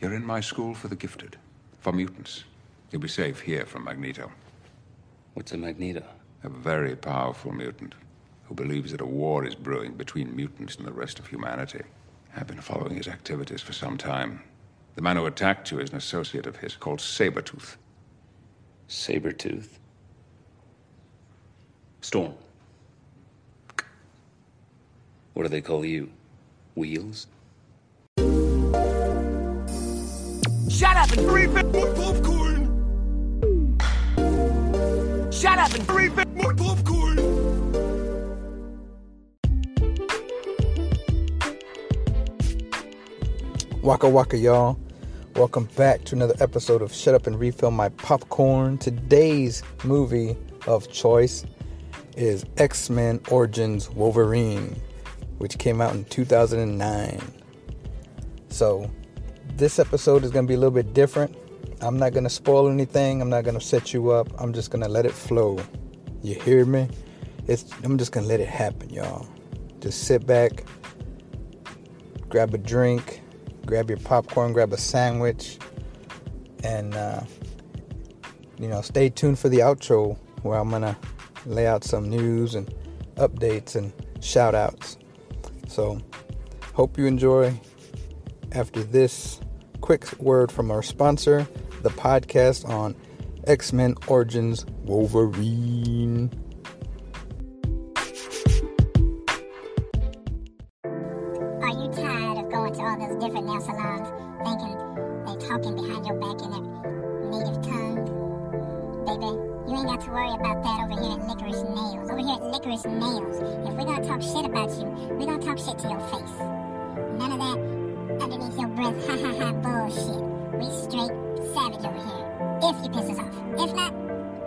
You're in my school for the gifted, for mutants. You'll be safe here from Magneto. What's a Magneto? A very powerful mutant who believes that a war is brewing between mutants and the rest of humanity. I've been following his activities for some time. The man who attacked you is an associate of his called Sabretooth. Sabretooth? Storm. What do they call you? Wheels? Shut up and refill more popcorn! Shut up and refill more popcorn! Waka waka, y'all. Welcome back to another episode of Shut Up and Refill My Popcorn. Today's movie of choice is X Men Origins Wolverine, which came out in 2009. So, this episode is going to be a little bit different. I'm not going to spoil anything, I'm not going to set you up. I'm just going to let it flow. You hear me? It's, I'm just going to let it happen, y'all. Just sit back, grab a drink, grab your popcorn, grab a sandwich, and uh, you know, stay tuned for the outro where I'm gonna lay out some news and updates and shout outs. So, hope you enjoy. After this quick word from our sponsor, the podcast on X Men Origins Wolverine. Are you tired of going to all those different nail salons thinking they talking behind your back in their native tongue? Baby, you ain't got to worry about that over here at Licorice Nails. Over here at Licorice Nails, if we're gonna talk shit about you, we're gonna talk shit to your face. None of that underneath your breath, ha ha. We straight savage over here. If you piss us off. If not,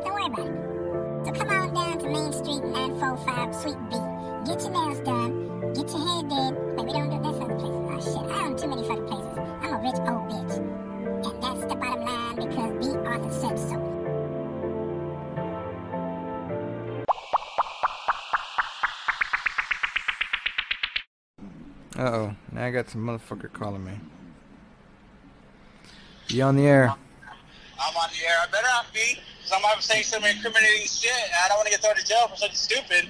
don't worry about it. So come on down to Main Street 945 Suite B. Get your nails done. Get your hair did. Wait, we don't do this other places. Oh shit, I own too many fucking places. I'm a rich old bitch. And that's the bottom line because B. Arthur said so. Uh oh, now I got some motherfucker calling me. You on the air? I'm on the air. I better not be, because I'm about to say some incriminating shit. and I don't want to get thrown to jail for something stupid.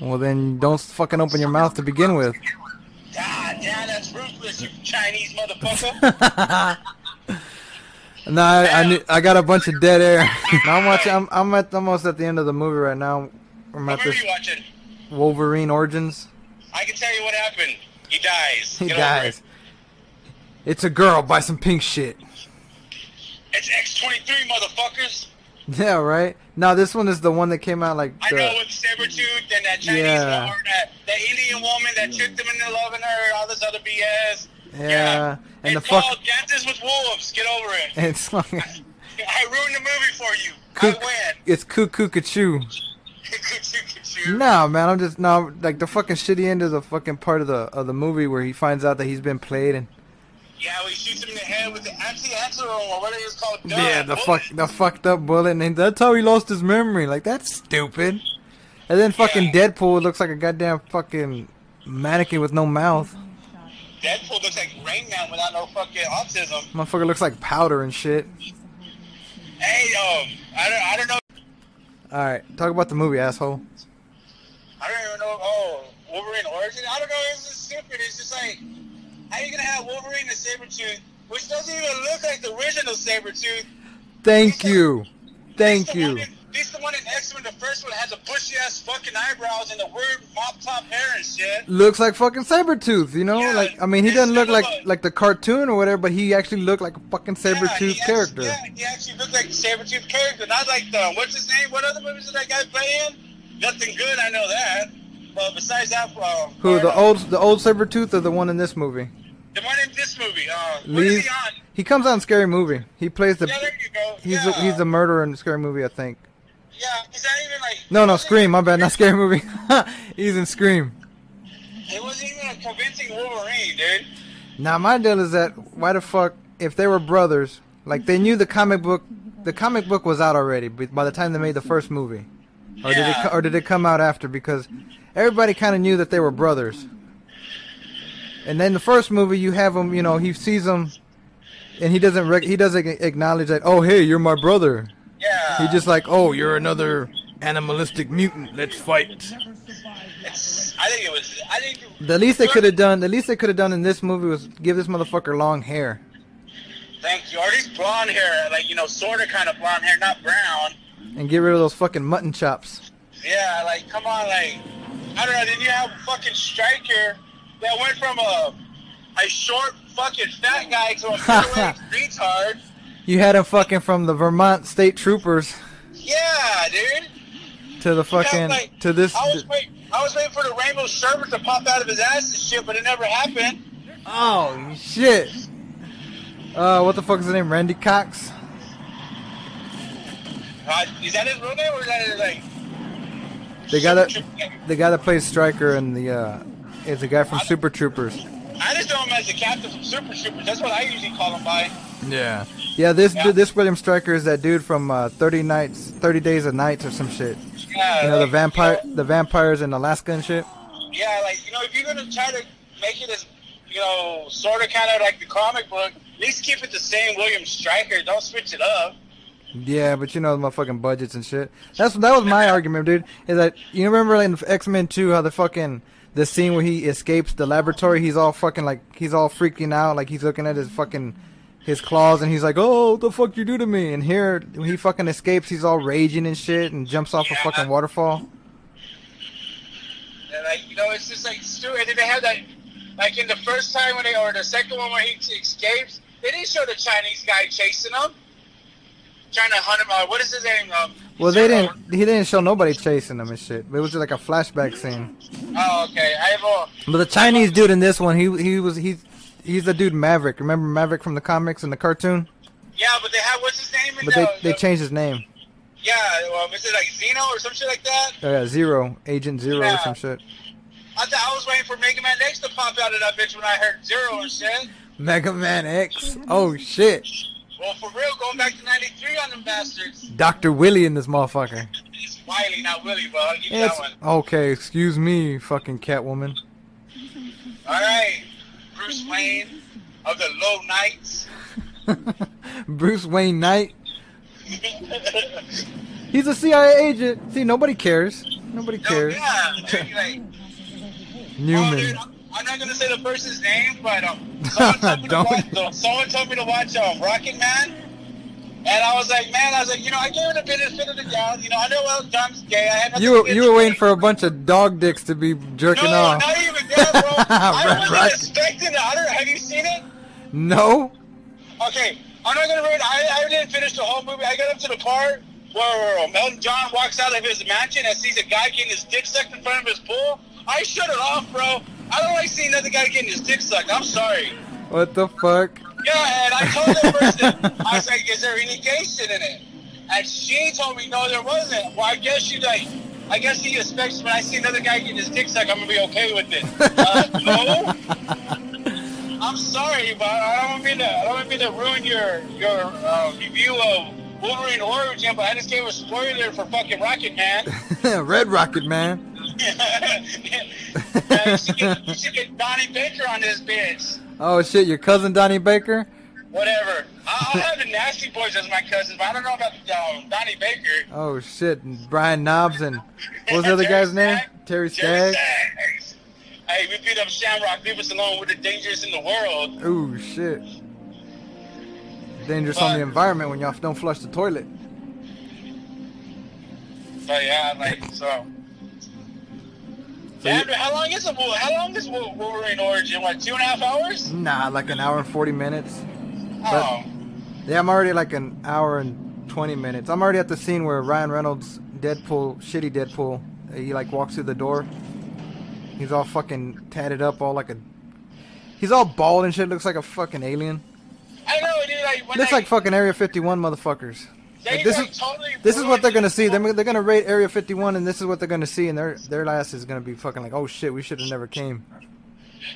Well, then don't fucking open your mouth to begin with. God damn, that's ruthless, you Chinese motherfucker. No, I, I, knew, I got a bunch of dead air. I'm watching. I'm, I'm at almost at the end of the movie right now. I'm what at movie this you watching? Wolverine Origins. I can tell you what happened. He dies. He Get dies. it. It's a girl. Buy some pink shit. It's X23, motherfuckers. Yeah, right. No, this one is the one that came out like. I know with Sabretooth and that Chinese Yeah. woman, that, that Indian woman that tricked him into loving her, all this other BS. Yeah, and it's the fuck- Dances with Wolves. Get over it. It's like I ruined the movie for you. Cook- I win. it's cuckoo cachoo. No, man, I'm just no like the fucking shitty end is a fucking part of the of the movie where he finds out that he's been played and Yeah, he shoots him in the head with the anti-antidote or whatever it's called. yeah, the Bullet. fuck the fucked up bullet and that's how he lost his memory. Like that's stupid. And then fucking Deadpool looks like a goddamn fucking mannequin with no mouth. Deadpool looks like Rain Man without no fucking autism. Motherfucker looks like powder and shit. Hey, um, I don't, I don't know. All right, talk about the movie, asshole. I don't even know. Oh, Wolverine origin. I don't know. It's just stupid. It's just like, how are you gonna have Wolverine and Sabretooth, which doesn't even look like the original Sabretooth? Thank you, thank He's the you. in- He's the one in X Men. The first one has the bushy ass fucking eyebrows and the weird mop top hair and shit. Looks like fucking Sabretooth, you know? like I mean he doesn't look like like the cartoon or whatever, but he actually looked like a fucking Sabretooth character. Yeah, he actually looked like the Sabretooth character, not like the what's his name? What other movies did that guy play in? Nothing good. I know that. But besides that, uh, Who the old the old Sabretooth or the one in this movie? the one in this movie, uh, is Leave. he? He comes on Scary Movie. He plays the Yeah, there you go. he's yeah. a, he's a murderer in Scary Movie, I think. yeah, he's not even like. No, no, Scream. My bad, not Scary Movie. he's in Scream. It wasn't even a convincing Wolverine, dude. Now my deal is that why the fuck if they were brothers, like they knew the comic book, the comic book was out already by the time they made the first movie, or did it or did it come out after? Because everybody kind of knew that they were brothers. And then the first movie, you have him, you know, he sees him, and he doesn't rec- he doesn't acknowledge that. Oh, hey, you're my brother. Yeah. He just like, oh, you're another animalistic mutant. Let's fight. It's, I think it was. I think. The least they could have done, the least they could have done in this movie was give this motherfucker long hair Thank you. Or at least blonde hair, like you know, sort of kind of blonde hair, not brown. and get rid of those fucking mutton chops. Yeah, like come on, like I don't know. Then you have a fucking striker that went from a a short fucking fat guy to a retard. You had him fucking from the Vermont State Troopers Yeah, dude. to the fucking like- to this. I was waiting. I was waiting for the rainbow sherbet to pop out of his ass and shit, but it never happened. Oh shit! Uh, what the fuck is his name? Randy Cox. Uh, is that his real name or is that his like? The guy that Super the guy that plays Stryker and the uh, is the guy from Super Troopers. I just know him as the captain from Super Troopers. That's what I usually call him by. Yeah. Yeah, this Yeah. dude, this William Stryker is that dude from uh, Thirty Nights, Thirty Days of Nights or some shit. Yeah, You know the vampire, you know, the vampires in Alaska and shit. yeah, like you know, if you're gonna try to make it as you know, sort of kind of like the comic book, at least keep it the same William Stryker. Don't switch it up. Yeah, but you know my fucking budgets and shit. That's that was my argument, dude. Is that you remember in X Men Two how the fucking the scene where he escapes the laboratory, he's all fucking like he's all freaking out, like he's looking at his fucking his claws and he's like, "Oh, what the fuck you do to me?" And here when he fucking escapes, he's all raging and shit and jumps off a fucking waterfall. And like you know, it's just like stupid. Then they have that, like in the first time when they or the second one where he escapes, they didn't show the Chinese guy chasing him, trying to hunt him. Uh, what is his name? Um, Well, they didn't. He didn't show nobody chasing him and shit. But it was just like a flashback scene. Oh, okay. I have a. But the Chinese dude in this one, he he was he's he's the dude Maverick. Remember Maverick from the comics and the cartoon? Yeah, but they have what's his name in But the, they they the- changed his name. Yeah, um, is it like Zeno or some shit like that? Oh, yeah, Zero, Agent Zero or some shit. I thought I was waiting for Mega Man X to pop out of that bitch when I heard Zero and shit. Mega Man X. Oh shit. Well, for real, going back to '93 on them bastards. Dr. Willie in this motherfucker. It's Wiley, not Willie, but I'll give you that one. okay. Excuse me, fucking Catwoman. All right, Bruce Wayne of the Low Knights. Bruce Wayne Knight. He's a CIA agent. See, nobody cares. Nobody No, cares. yeah, like, like, oh, dude, Newman. I'm- not gonna say the person's name, but um, someone told me to watch. no, Someone told me to watch um, Rocket Man, and I was like, man, I was like, you know, I gave it a benefit of the doubt. You know, I know Elton John's gay. I had You you were waiting for a bunch of dog dicks to be jerking no, off. not even that, bro. I wasn't right. expecting it. I don't, have you seen it? No. Okay, I'm not gonna ruin. I, I didn't finish the whole movie. I got up to the part where um, Elton John walks out of his mansion and sees a guy getting his dick sucked in front of his pool. I shut it off, bro. I don't like seeing another guy getting his dick sucked. I'm sorry. What the fuck? Yeah, and I told the person, I was like, is there any gay shit in it? And she told me, no, there wasn't. Well, I guess she like, I guess he expects when I see another guy getting his dick sucked, I'm gonna be okay with it. Uh, no. I'm sorry, but I don't mean to. I don't mean to ruin your your uh, review of Wolverine Origin, but I just gave a spoiler for fucking Rocket Man. Red Rocket Man. Yeah, you, should get, you should get Donnie Baker on this bitch. Oh shit, your cousin Donnie Baker? Whatever. I- I'll have the Nasty Boys as my cousins, but I don't know about um, Donnie Baker. Oh shit, and Brian Knobbs and what was the other guy's name? Terry. Skaggs. Hey, we beat up Shamrock. Leave us alone. We're the dangerous in the world. Oh shit. Dangerous on the environment when y'all don't flush the toilet. But yeah, like so. So Yeah, you- how long is it? How long is Wol- Wolverine Origin? What, two and a half hours? Nah, like an hour and forty minutes. Oh, Yeah, I'm already like an hour and twenty minutes. I'm already at the scene where Ryan Reynolds, Deadpool, shitty Deadpool, he like walks through the door. He's all fucking tatted up, all like a. He's all bald and shit. Looks like a fucking alien. I know, dude. Like when Looks they, like fucking Area 51 motherfuckers. Like, this is- totally This is what they're gonna see. They're, they're gonna raid Area 51, and this is what they're gonna see, and their their ass is gonna be fucking like, oh shit, we should have never came.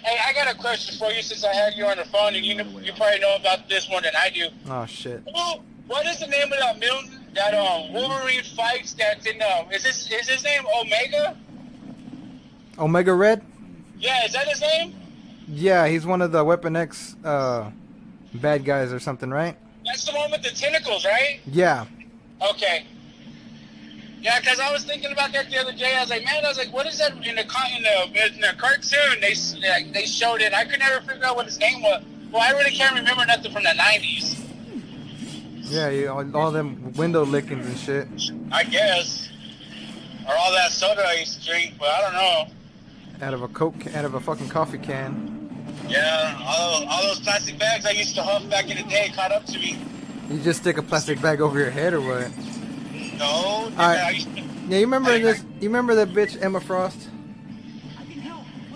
Hey, I got a question for you since I had you on the phone, and you know, you probably know about this one than I do. Oh shit. Well, what is the name of that mutant that um Wolverine fights? That's in um is this is his name Omega? Omega Red? Yeah, is that his name? Yeah, he's one of the Weapon X uh, bad guys or something, right? That's the one with the tentacles, right? Yeah. Okay. Yeah, because I was thinking about that the other day. I was like, man, I was like, what is that in the in the, in the cartoon? They like, they showed it. I could never figure out what his name was. Well, I really can't remember nothing from the '90s. Yeah, you, all, all them window lickings and shit. I guess, or all that soda I used to drink, but I don't know. Out of a coke, out of a fucking coffee can. Yeah, all, all those plastic bags I used to huff back in the day caught up to me. You just stick a plastic bag over your head or what? No, right. I used to, Yeah, you remember this? You remember that bitch Emma Frost?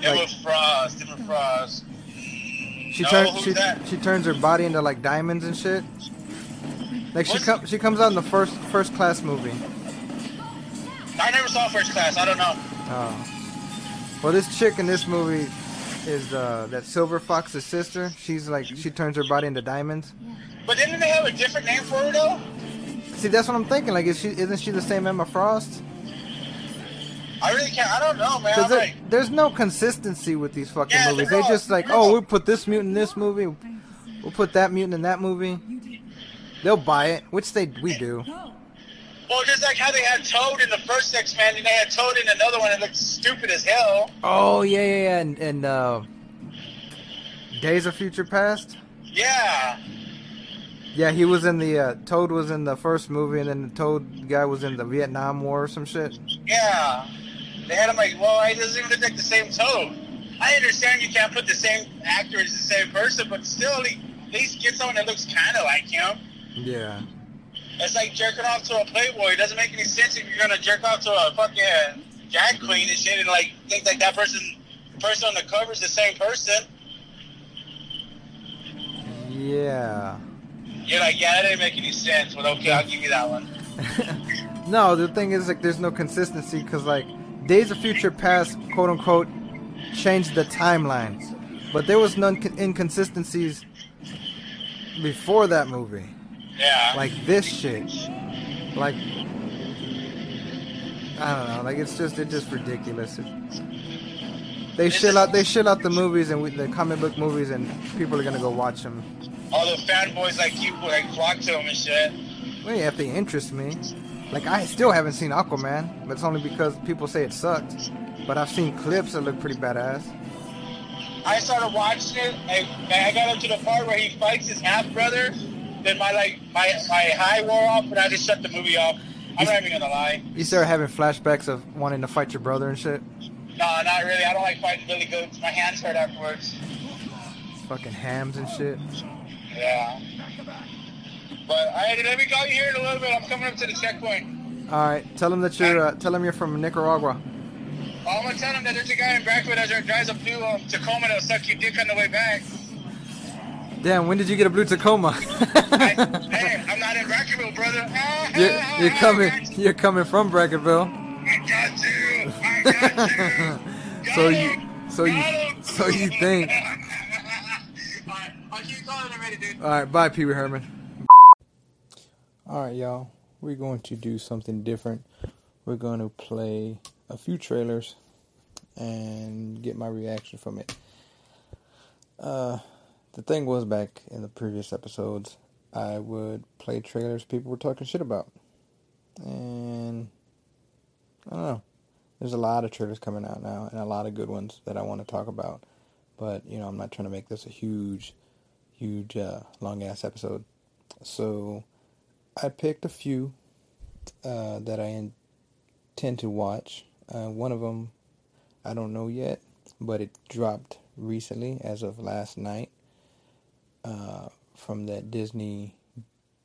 Emma Frost, Emma Frost. She No, turns she that? she turns her body into like diamonds and shit. Like she comes she comes out in the first first class movie. I never saw First Class. I don't know. Oh. Well, this chick in this movie is uh, that Silver Fox's sister. She's like she turns her body into diamonds. But didn't they have a different name for her though? See, that's what I'm thinking. Like, is she isn't she the same Emma Frost? I really can't. I don't know, man. There, like, there's no consistency with these fucking Yeah, movies. they're all- just like, oh, all- we'll put this mutant in this movie. We'll put that mutant in that movie. They'll buy it, which they we do. Well, just like how they had Toad in the first X Men, and they had Toad in another one that looked stupid as hell. Oh yeah, yeah, yeah. And, and uh, Days of Future Past. Yeah. Yeah, he was in the uh, Toad was in the first movie, and then the Toad guy was in the Vietnam War or some shit. Yeah. They had him like, well, he doesn't even look like the same Toad. I understand you can't put the same actor as the same person, but still, at least get someone that looks kind of like him. Yeah. It's like jerking off to a Playboy. It doesn't make any sense if you're gonna jerk off to a fucking drag queen and shit, and like think like that person, person on the cover is the same person. Yeah. You're like, yeah, that didn't make any sense, but okay, I'll give you that one. no, the thing is like there's no consistency because like Days of Future Past, quote unquote, changed the timeline, but there was none inconsistencies before that movie. Yeah. Like this shit, like I don't know, like it's just it's just ridiculous. They It's just- out they shill out the movies and we, the comic book movies and people are gonna go watch them. all the fanboys like you like flock to them and shit. Well, yeah, if they interest me. Like I still haven't seen Aquaman, but it's only because people say it sucked. But I've seen clips that look pretty badass. I started watching it, and I got up to the part where he fights his half brother. Then my like my my high wore off, and I just shut the movie off. I'm not even gonna lie. You start having flashbacks of wanting to fight your brother and shit. No, not really. I don't like fighting Billy Goats. My hands hurt afterwards. Fucking hams and shit. Yeah. But I let me call you here in a little bit. I'm coming up to the checkpoint. All right, tell them that you're. Uh, tell them you're from Nicaragua. I'm gonna tell him that there's a guy in Brackwood that drives a blue um, Tacoma that'll suck your dick on the way back. Damn, when did you get a blue Tacoma? I, hey, I'm not in Brackenville, brother. you're, you're coming. You're coming from Brackettville. I got you. I got you. So Got you. him. So you. Him. So you think. Alright, I'll keep calling him ready, dude. All right, bye, Pee Wee Herman. All right, y'all. We're going to do something different. We're going to play a few trailers and get my reaction from it. Uh, the thing was back in the previous episodes, I would play trailers people were talking shit about, and I don't know. There's a lot of trailers coming out now, and a lot of good ones that I want to talk about. But you know, I'm not trying to make this a huge huge uh, long ass episode. So I picked a few uh, that I intend to watch. Uh, one of them I don't know yet, but it dropped recently as of last night uh, from that Disney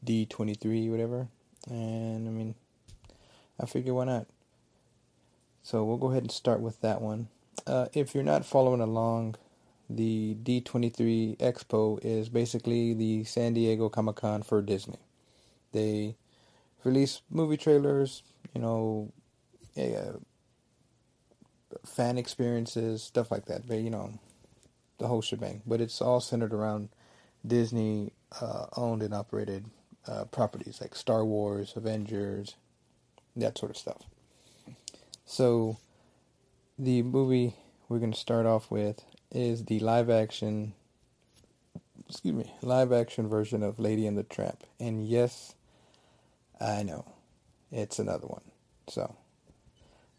D23 whatever. And I mean, I figure why not. So we'll go ahead and start with that one. Uh, if you're not following along, the D23 Expo is basically the San Diego Comic Con for Disney. They release movie trailers, you know, uh, fan experiences, stuff like that. But you know, the whole shebang. But it's all centered around Disney uh, owned and operated uh, properties like Star Wars, Avengers, that sort of stuff. So, the movie we're going to start off with is the live action excuse me, live action version of Lady and the Tramp. And yes, I know, it's another one. So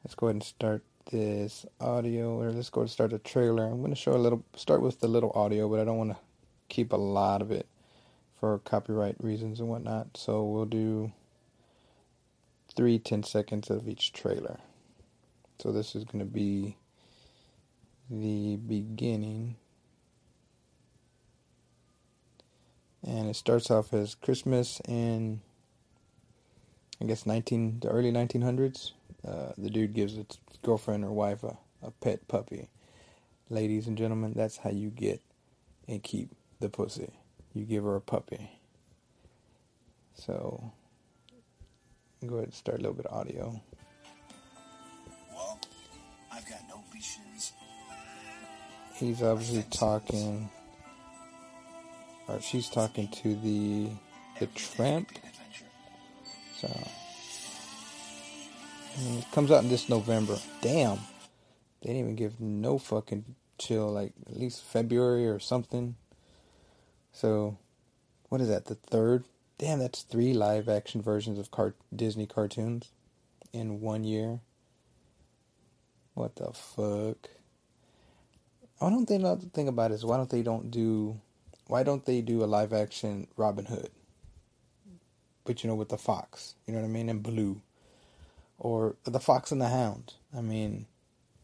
let's go ahead and start this audio, or let's go and start the trailer. I'm going to show a little, start with the little audio, but I don't want to keep a lot of it for copyright reasons and whatnot. So we'll do three ten seconds of each trailer. So this is going to be the beginning. And it starts off as Christmas in, I guess, 19, the early 1900s. Uh, the dude gives his girlfriend or wife a, a pet puppy. Ladies and gentlemen, that's how you get and keep the pussy. You give her a puppy. So, go ahead and start a little bit of audio. Well, I've got no. He's obviously talking, or she's talking to the the tramp. So, it comes out in this November. Damn, they didn't even give no fucking chill. Like at least February or something. So, what is that? The third? Damn, that's three live action versions of car- Disney cartoons in one year. What the fuck? I don't think another thing about it is why don't they don't do why don't they do a live action Robin Hood? But you know with the fox, you know what I mean, and Blue, or the Fox and the Hound. I mean,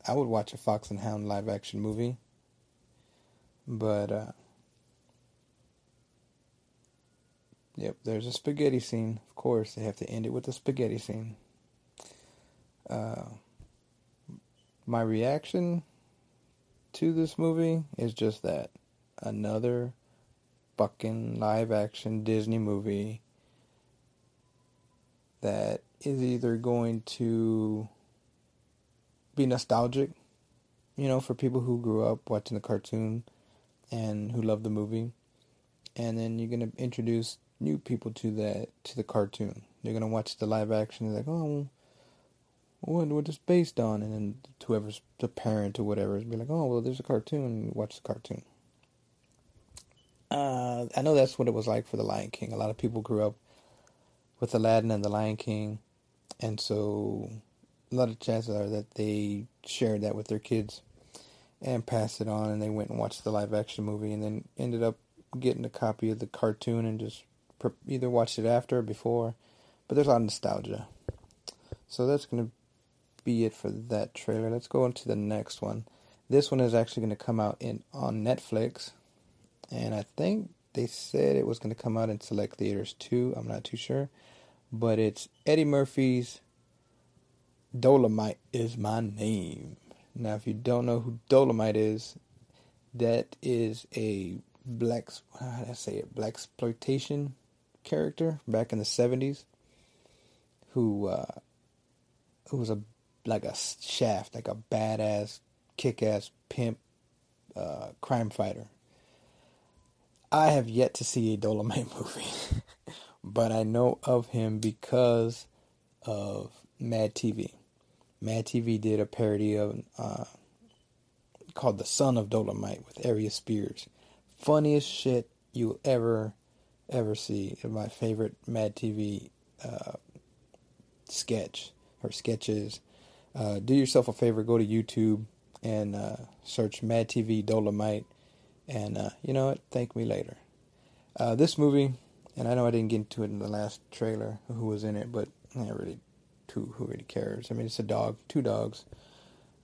I would watch a Fox and Hound live action movie, but uh, yep, there's a spaghetti scene. Of course, they have to end it with a spaghetti scene. Uh, my reaction to this movie is just that another fucking live action Disney movie that is either going to be nostalgic, you know, for people who grew up watching the cartoon and who love the movie, and then you're gonna introduce new people to that to the cartoon. They're gonna watch the live action. They're like, oh, what what is based on? And then whoever's the parent or whatever is be like, oh well, there's a cartoon. Watch the cartoon. Uh, I know that's what it was like for the Lion King. A lot of people grew up with Aladdin and the Lion King, and so a lot of chances are that they shared that with their kids and passed it on, and they went and watched the live action movie, and then ended up getting a copy of the cartoon and just either watched it after or before. But there's a lot of nostalgia, so that's gonna be it for that trailer. Let's go on to the next one. This one is actually going to come out in on Netflix, and I think they said it was going to come out in select theaters too. I'm not too sure, but it's Eddie Murphy's Dolomite is my name. Now, if you don't know who Dolomite is, that is a black how did I say it black exploitation character back in the 70s who uh, who was a like a shaft, like a badass, kick-ass pimp, uh, crime fighter. I have yet to see a Dolomite movie, but I know of him because of Mad TV. Mad TV did a parody of uh, called "The Son of Dolomite" with Aries Spears. Funniest shit you ever ever see. My favorite Mad TV uh, sketch or sketches uh, do yourself a favor, go to YouTube and uh, search Mad TV Dolomite, and uh, you know what? Thank me later. Uh, this movie, and I know I didn't get into it in the last trailer, who was in it, but I really, who who really cares? I mean, it's a dog, two dogs.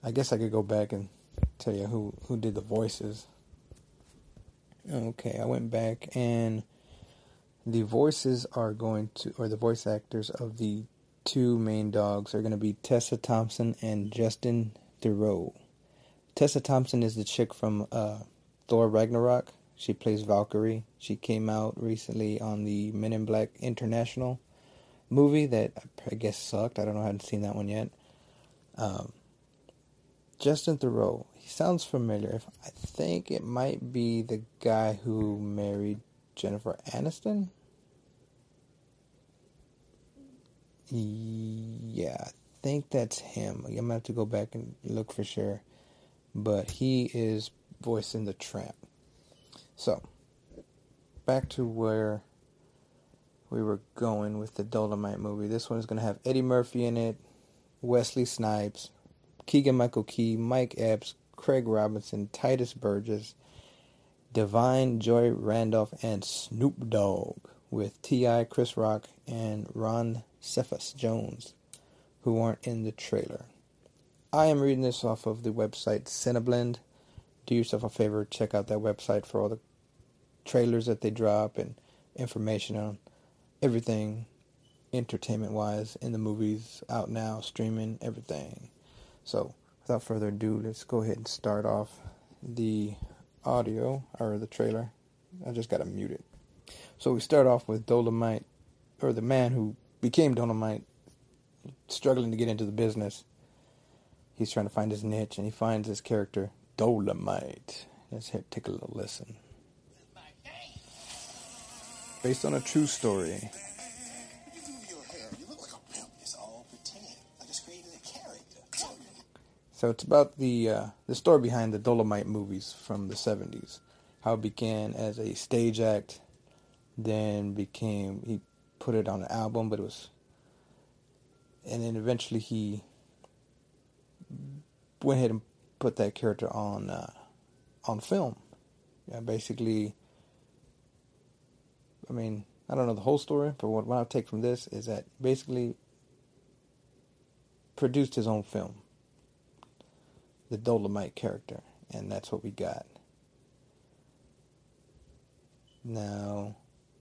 I guess I could go back and tell you who who did the voices. Okay, I went back and the voices are going to, or the voice actors of the two main dogs are going to be Tessa Thompson and Justin Theroux. Tessa Thompson is the chick from uh, Thor Ragnarok. She plays Valkyrie. She came out recently on the Men in Black International movie that I guess sucked. I don't know. I haven't seen that one yet. Um, Justin Theroux. He sounds familiar. I think it might be the guy who married Jennifer Aniston. Yeah, I think that's him. I'm gonna have to go back and look for sure. But he is voicing the tramp. So, back to where we were going with the Dolomite movie. This one is going to have Eddie Murphy in it, Wesley Snipes, Keegan Michael Key, Mike Epps, Craig Robinson, Tituss Burgess, Da'Vine Joy Randolph, and Snoop Dogg with T.I., Chris Rock, and Ron Cephas Jones, who aren't in the trailer. I am reading this off of the website Cineblend. Do yourself a favor, check out that website for all the trailers that they drop and information on everything entertainment wise in the movies out now, streaming, everything. So, without further ado, let's go ahead and start off the audio or the trailer. I just got to mute it. So, we start off with Dolomite, or the man who became Dolomite, struggling to get into the business. He's trying to find his niche and he finds his character, Dolomite. Let's hit, take a little listen. Based on a true story. So it's about the uh, the story behind the Dolomite movies from the '70s. How it began as a stage act, then became he put it on an album, but it was, and then eventually he went ahead and put that character on uh, on film. Yeah, basically. I mean, I don't know the whole story, but what, what I take from this is that basically produced his own film the Dolomite character, and that's what we got. Now,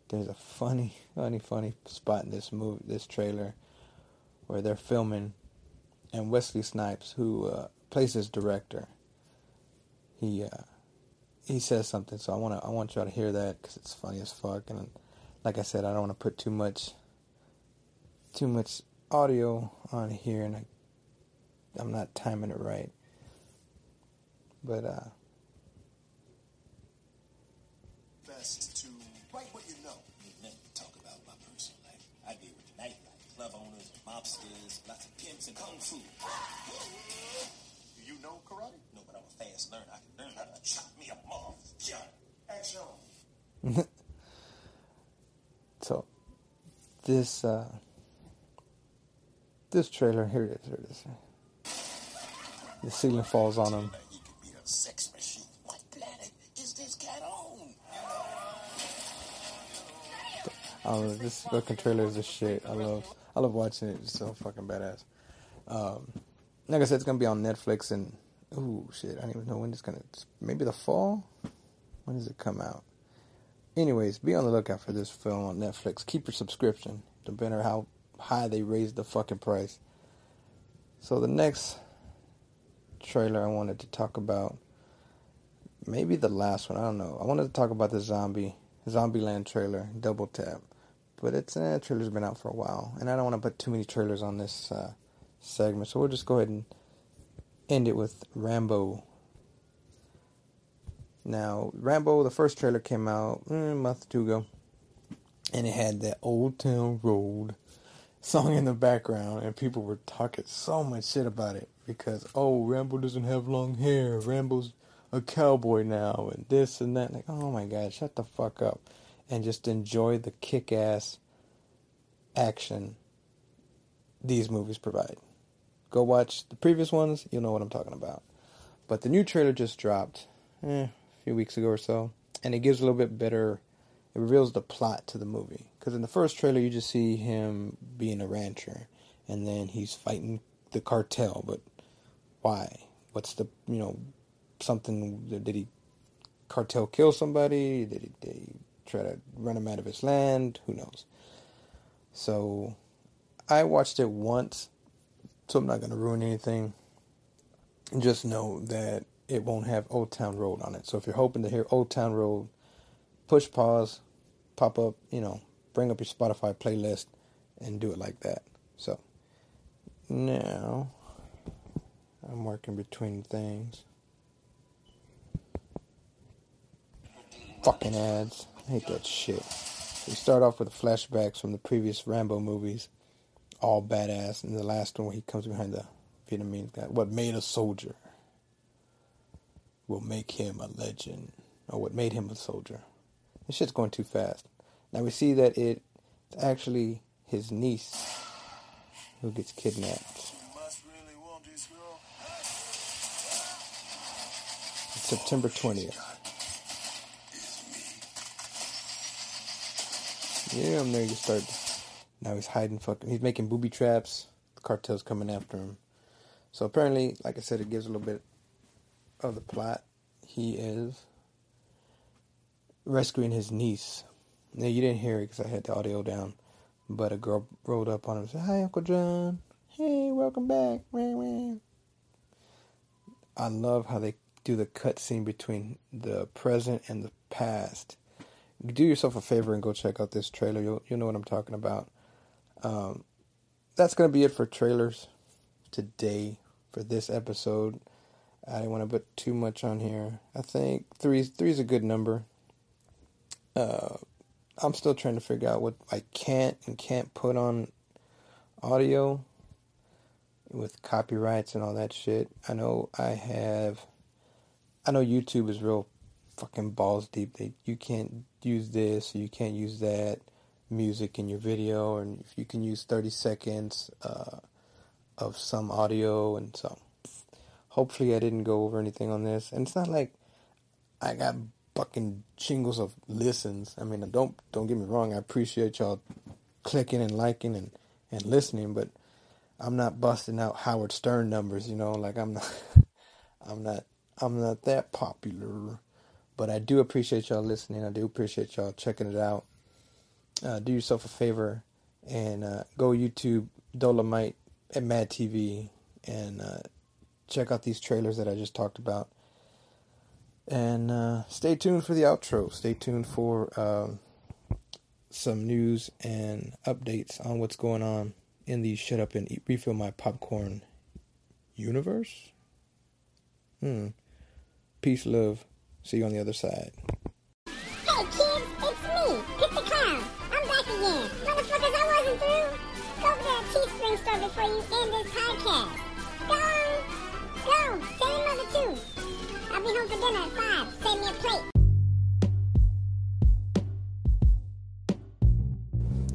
there's a funny, funny, funny spot in this movie, this trailer, where they're filming, and Wesley Snipes, who uh, plays this director, he uh, he says something. So I want I want y'all to hear that because it's funny as fuck. And like I said, I don't want to put too much too much audio on here, and I, I'm not timing it right. But uh best to write what you know. Let me talk about my personal life. I deal with the nightlife, club owners, mobsters, lots of pimps and kung fu. Do you know karate? No, but I'm a fast learner. I can learn how to chop me up off. Jump. Action. so this uh this trailer here it is, here it is. The ceiling falls on him. Sex machine. What planet is this cat on? Oh, this fucking trailer is a shit. I love, I love watching it. It's so fucking badass. Um, like I said, it's gonna be on Netflix and ooh shit, I don't even know when it's gonna. Maybe the fall. When does it come out? Anyways, be on the lookout for this film on Netflix. Keep your subscription, no matter how high they raise the fucking price. So the next trailer I wanted to talk about, maybe the last one. I don't know. I wanted to talk about the zombie Zombieland trailer, Double Tap, but it's eh, trailer's been out for a while, and I don't want to put too many trailers on this uh, segment. So we'll just go ahead and end it with Rambo. Now, Rambo, the first trailer came out mm, a month or two ago, and it had that Old Town Road song in the background, and people were talking so much shit about it because oh, Rambo doesn't have long hair, Rambo's a cowboy now, and this and that. Like, oh my god, shut the fuck up, and just enjoy the kick-ass action these movies provide. Go watch the previous ones, you'll know what I'm talking about. But the new trailer just dropped eh, a few weeks ago or so, and it gives a little bit better. It reveals the plot to the movie because in the first trailer you just see him being a rancher, and then he's fighting the cartel. But why? What's the you know something? Did he cartel kill somebody? Did he, did he try to run him out of his land? Who knows? So I watched it once, so I'm not to ruin anything. Just know that it won't have Old Town Road on it. So if you're hoping to hear Old Town Road, push pause, pop up, you know, bring up your Spotify playlist and do it like that. So now I'm working between things. Fucking ads. I hate that shit. We start off with flashbacks from the previous Rambo movies, all badass, and the last one where he comes behind the Vietnamese guy. What made a soldier will make him a legend, or what made him a soldier. This shit's going too fast. Now we see that it's actually his niece who gets kidnapped. September 20th. Yeah, I'm there. You start. Now he's hiding. Fucking. He's making booby traps. The cartel's coming after him. So apparently, like I said, it gives a little bit of the plot. He is rescuing his niece. Now you didn't hear it because I had the audio down, but a girl rolled up on him and said, "Hi, Uncle John. Hey, welcome back." Wah, wah." I love how they do the cut scene between the present and the past. Do yourself a favor and go check out this trailer. You'll you'll know what I'm talking about. Um, that's gonna be it for trailers today for this episode. I didn't want to put too much on here. I think three three is a good number. Uh, I'm still trying to figure out what I can't and can't put on audio with copyrights and all that shit. I know I have. I know YouTube is real fucking balls deep. They you can't use this, you can't use that music in your video, and if you can use 30 seconds uh, of some audio and so. Hopefully, I didn't go over anything on this, and it's not like I got fucking jingles of listens. I mean, don't don't get me wrong. I appreciate y'all clicking and liking and and listening, but I'm not busting out Howard Stern numbers. You know, like I'm not. I'm not. I'm not that popular, but I do appreciate y'all listening. I do appreciate y'all checking it out. Uh, do yourself a favor and uh, go YouTube Dolomite at Mad TV and uh, check out these trailers that I just talked about. And uh, stay tuned for the outro. Stay tuned for um, some news and updates on what's going on in the Shut Up and Eat, Refill My Popcorn universe. Hmm. Peace, love. See you on the other side.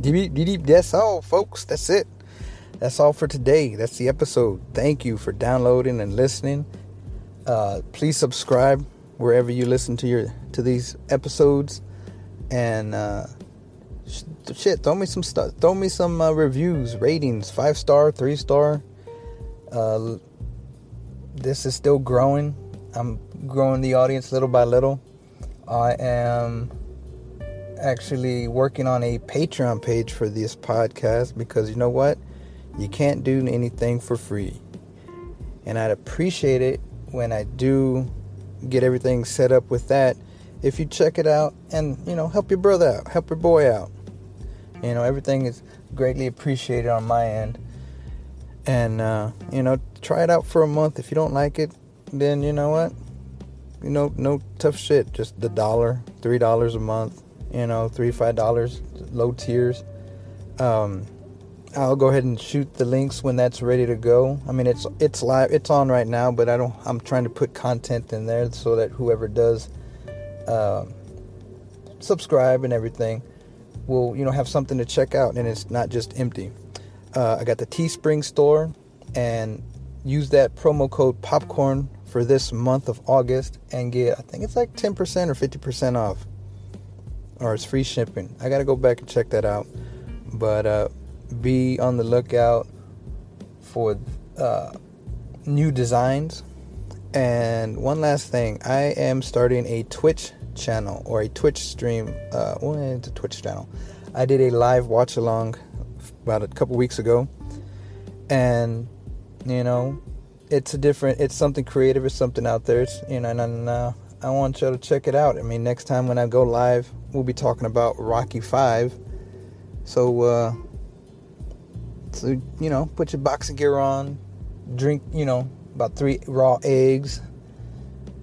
That's all, folks. That's it. That's all for today. That's the episode. Thank you for downloading and listening. Uh, please subscribe wherever you listen to your to these episodes, and uh, sh- shit, throw me some stuff. Throw me some uh, reviews, ratings, five star, three star. Uh, this is still growing. I'm growing the audience little by little. I am actually working on a Patreon page for this podcast because you know what? You can't do anything for free. And I'd appreciate it when I do get everything set up with that if you check it out and, you know, help your brother out, help your boy out. You know, everything is greatly appreciated on my end. And, uh, you know, try it out for a month. If you don't like it, then you know what? You know, no tough shit. Just the dollar, three dollars a month. You know, three five dollars, low tiers. Um, I'll go ahead and shoot the links when that's ready to go. I mean, it's it's live, it's on right now, but I don't. I'm trying to put content in there so that whoever does um, subscribe and everything will, you know, have something to check out, and it's not just empty. Uh, I got the Teespring store, and use that promo code popcorn for this month of August and get I think it's like 10% or 50% off. Or it's free shipping. I got to go back and check that out. But uh, be on the lookout for uh, new designs. And one last thing, I am starting a Twitch channel or a Twitch stream. Uh, well, it's a Twitch channel. I did a live watch along about a couple weeks ago, and you know, it's a different. It's something creative. It's something out there. It's you know, and, and uh, I want y'all to check it out. I mean, next time when I go live, we'll be talking about Rocky Five. So, uh, so you know, put your boxing gear on, drink, you know, about three raw eggs,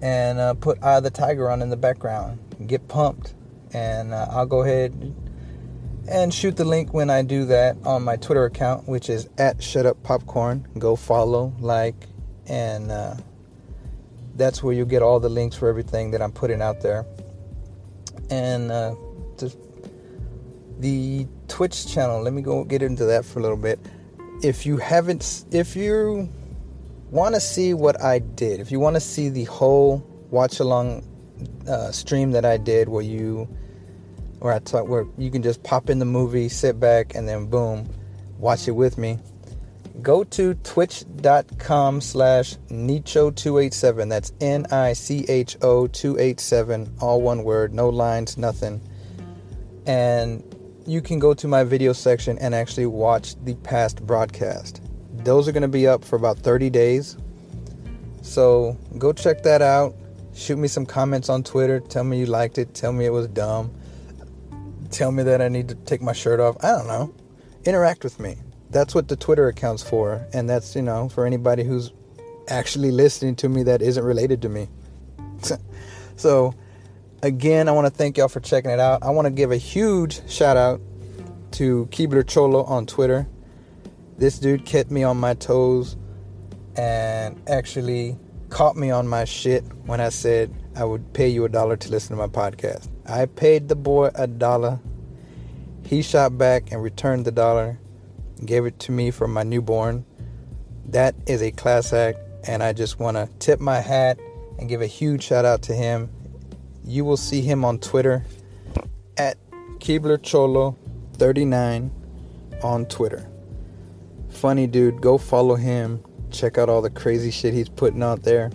and uh, put Eye of the Tiger on in the background. Get pumped, and uh, I'll go ahead and shoot the link when I do that on my Twitter account, which is at Shut Up Popcorn. Go follow, like, and uh, that's where you'll get all the links for everything that I'm putting out there. and uh, just the Twitch channel. Let me go get into that for a little bit. If you haven't, if you want to see what I did, if you want to see the whole watch along uh, stream that I did, where you, where I talk, where you can just pop in the movie, sit back, and then boom, watch it with me. Go to twitch.com slash Nicho287. That's N I C H O 287, all one word, no lines, nothing. And you can go to my video section and actually watch the past broadcast. Those are going to be up for about 30 days. So go check that out. Shoot me some comments on Twitter. Tell me you liked it. Tell me it was dumb. Tell me that I need to take my shirt off. I don't know. Interact with me. That's what the Twitter account's for. And that's, you know, for anybody who's actually listening to me that isn't related to me. so, again, I want to thank y'all for checking it out. I want to give a huge shout out to Keebler Cholo on Twitter. This dude kept me on my toes and actually caught me on my shit when I said I would pay you a dollar to listen to my podcast. I paid the boy a dollar. He shot back and returned the dollar, gave it to me for my newborn. That is a class act, and I just want to tip my hat and give a huge shout out to him. You will see him on Twitter at Keebler Cholo 39 on Twitter. Funny dude, go follow him. Check out all the crazy shit he's putting out there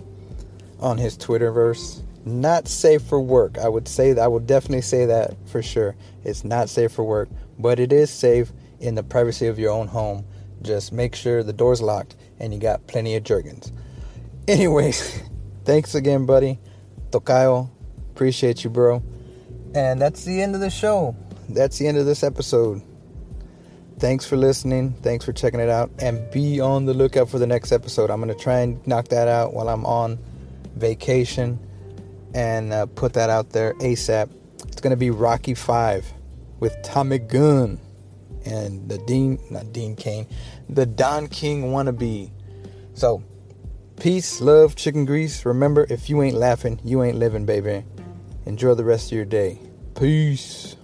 on his Twitterverse. Not safe for work. I would say that I would definitely say that for sure. It's not safe for work, but it is safe in the privacy of your own home. Just make sure the door's locked and you got plenty of jergens. Anyways, thanks again, buddy. Tokayo, appreciate you, bro. And that's the end of the show. That's the end of this episode. Thanks for listening. Thanks for checking it out. And be on the lookout for the next episode. I'm going to try and knock that out while I'm on vacation and uh, put that out there ASAP. It's going to be Rocky 5 with Tommy Gunn and the Dean, not Dean Cain, the Don King wannabe. So, peace, love, chicken grease. Remember, if you ain't laughing, you ain't living, baby. Enjoy the rest of your day. Peace.